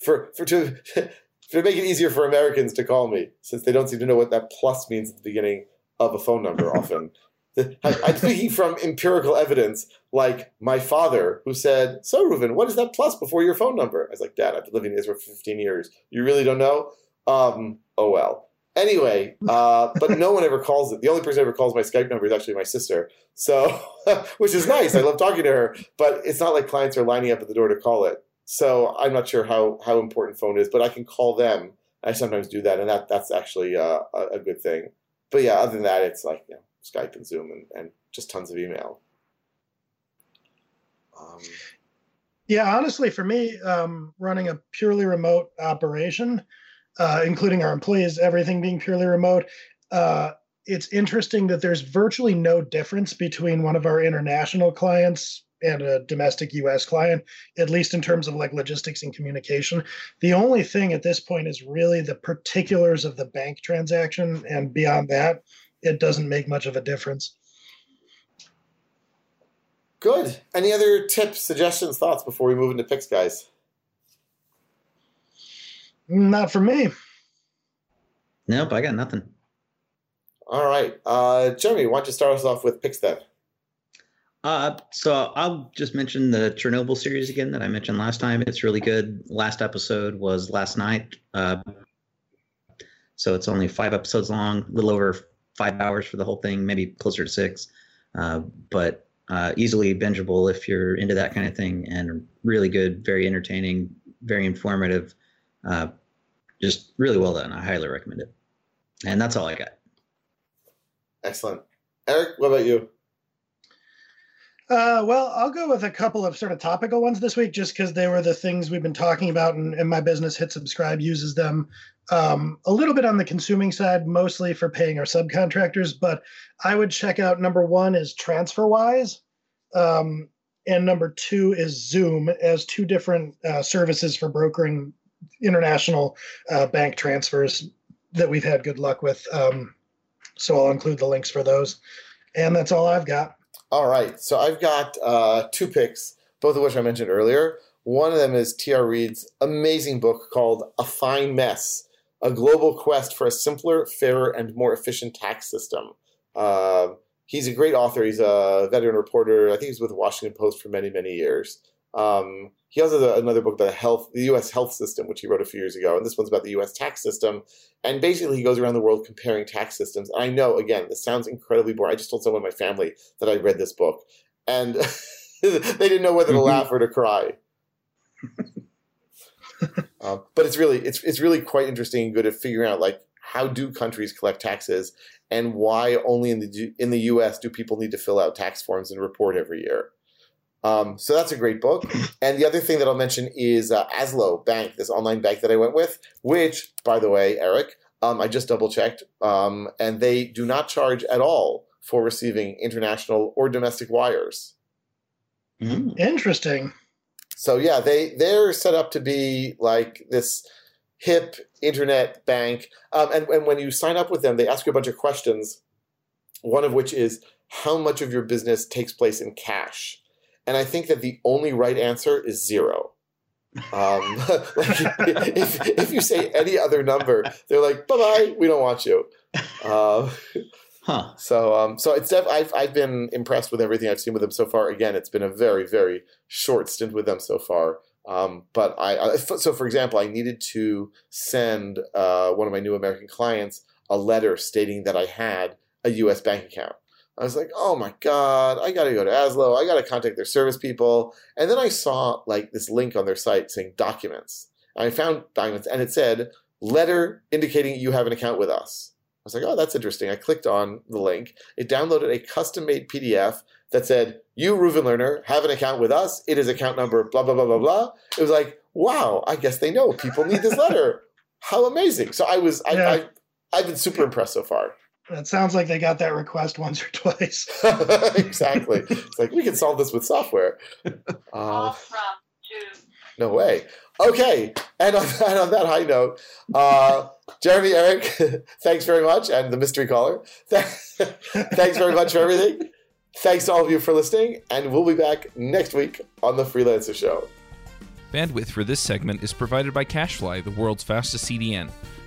for, for to, <laughs> to make it easier for Americans to call me, since they don't seem to know what that plus means at the beginning of a phone number often. <laughs> I- I'm speaking from empirical evidence, like my father, who said, "So, Reuven, what is that plus before your phone number?" I was like, "Dad, I've been living in Israel for 15 years. You really don't know?" Um, oh well. Anyway, <laughs> uh, but no one ever calls it. The only person who ever calls my Skype number is actually my sister. So, <laughs> which is nice. I love talking to her, but it's not like clients are lining up at the door to call it. So I'm not sure how how important phone is, but I can call them. I sometimes do that, and that that's actually uh, a, a good thing. But yeah, other than that, it's like you know, Skype and Zoom and, and just tons of email. Um, Yeah, honestly, for me, um, running a purely remote operation, uh, including our employees, everything being purely remote, uh, it's interesting that there's virtually no difference between one of our international clients and a domestic US client, at least in terms of like logistics and communication. The only thing at this point is really the particulars of the bank transaction. And beyond that, it doesn't make much of a difference. good. Any other tips, suggestions, thoughts before we move into picks, guys? Not for me. Nope, I got nothing. All right, uh, Jeremy, why don't you start us off with picks then? Uh, so I'll just mention the Chernobyl series again that I mentioned last time. It's really good. Last episode was last night. Uh, so it's only five episodes long, a little over five hours for the whole thing, maybe closer to six. Uh, but uh, easily bingeable if you're into that kind of thing, and really good, very entertaining, very informative. Uh, just really well done. I highly recommend it. And that's all I got. Excellent. Eric, what about you? Uh, well, I'll go with a couple of sort of topical ones this week, just because they were the things we've been talking about, and, and my business Hit Subscribe uses them. Um, a little bit on the consuming side, mostly for paying our subcontractors, but I would check out number one is TransferWise, um, and number two is Zoom as two different uh, services for brokering international uh, bank transfers that we've had good luck with. Um, so I'll include the links for those, and that's all I've got. All right, so I've got uh, two picks, both of which I mentioned earlier. One of them is T.R. Reid's amazing book called A Fine Mess A Global Quest for a Simpler, Fairer, and More Efficient Tax System. Uh, he's a great author. He's a veteran reporter. I think he's with the Washington Post for many, many years. Um, he also has another book about the health, the U.S. health system, which he wrote a few years ago, and this one's about the U.S. tax system. And basically, he goes around the world comparing tax systems. And I know, again, this sounds incredibly boring. I just told someone in my family that I read this book, and <laughs> they didn't know whether to Mhm. laugh or to cry. um, <laughs> but it's really it's it's really quite interesting and good at figuring out like how do countries collect taxes and why only in the in the U.S. do people need to fill out tax forms and report every year. Um, so that's a great book. And the other thing that I'll mention is uh, Azlo Bank, this online bank that I went with, which, by the way, Eric, um, I just double checked, um, and they do not charge at all for receiving international or domestic wires. Mm. Interesting. So yeah, they they're set up to be like this hip internet bank, um, and and when you sign up with them, they ask you a bunch of questions. One of which is how much of your business takes place in cash, and I think that the only right answer is zero. Um, <laughs> like if, if you say any other number, they're like, bye bye, we don't want you. Uh, Huh. so, um, so it's def- I've I've been impressed with everything I've seen with them so far. Again, it's been a very very short stint with them so far. Um, but I, I so for example, I needed to send uh, one of my new American clients a letter stating that I had a U.S. bank account. I was like, oh my god, I got to go to Azlo. I got to contact their service people. And then I saw like this link on their site saying documents. And I found documents, and it said letter indicating you have an account with us. I was like, oh, that's interesting. I clicked on the link. It downloaded a custom made PDF that said, You, Reuven Lerner, have an account with us. It is account number blah, blah, blah, blah, blah. It was like, wow, I guess they know people need this letter. <laughs> How amazing. So I was, I, Yeah. I, I've been super impressed so far. That sounds like they got that request once or twice. <laughs> exactly. It's like, we can solve this with software. Call <laughs> Uh, from two. no way. Okay. And on, <laughs> and on that high note, uh, Jeremy, Eric, thanks very much. And the mystery caller, thanks very much for everything. Thanks to all of you for listening. And we'll be back next week on The Freelancer Show. Bandwidth for this segment is provided by CacheFly, the world's fastest CDN.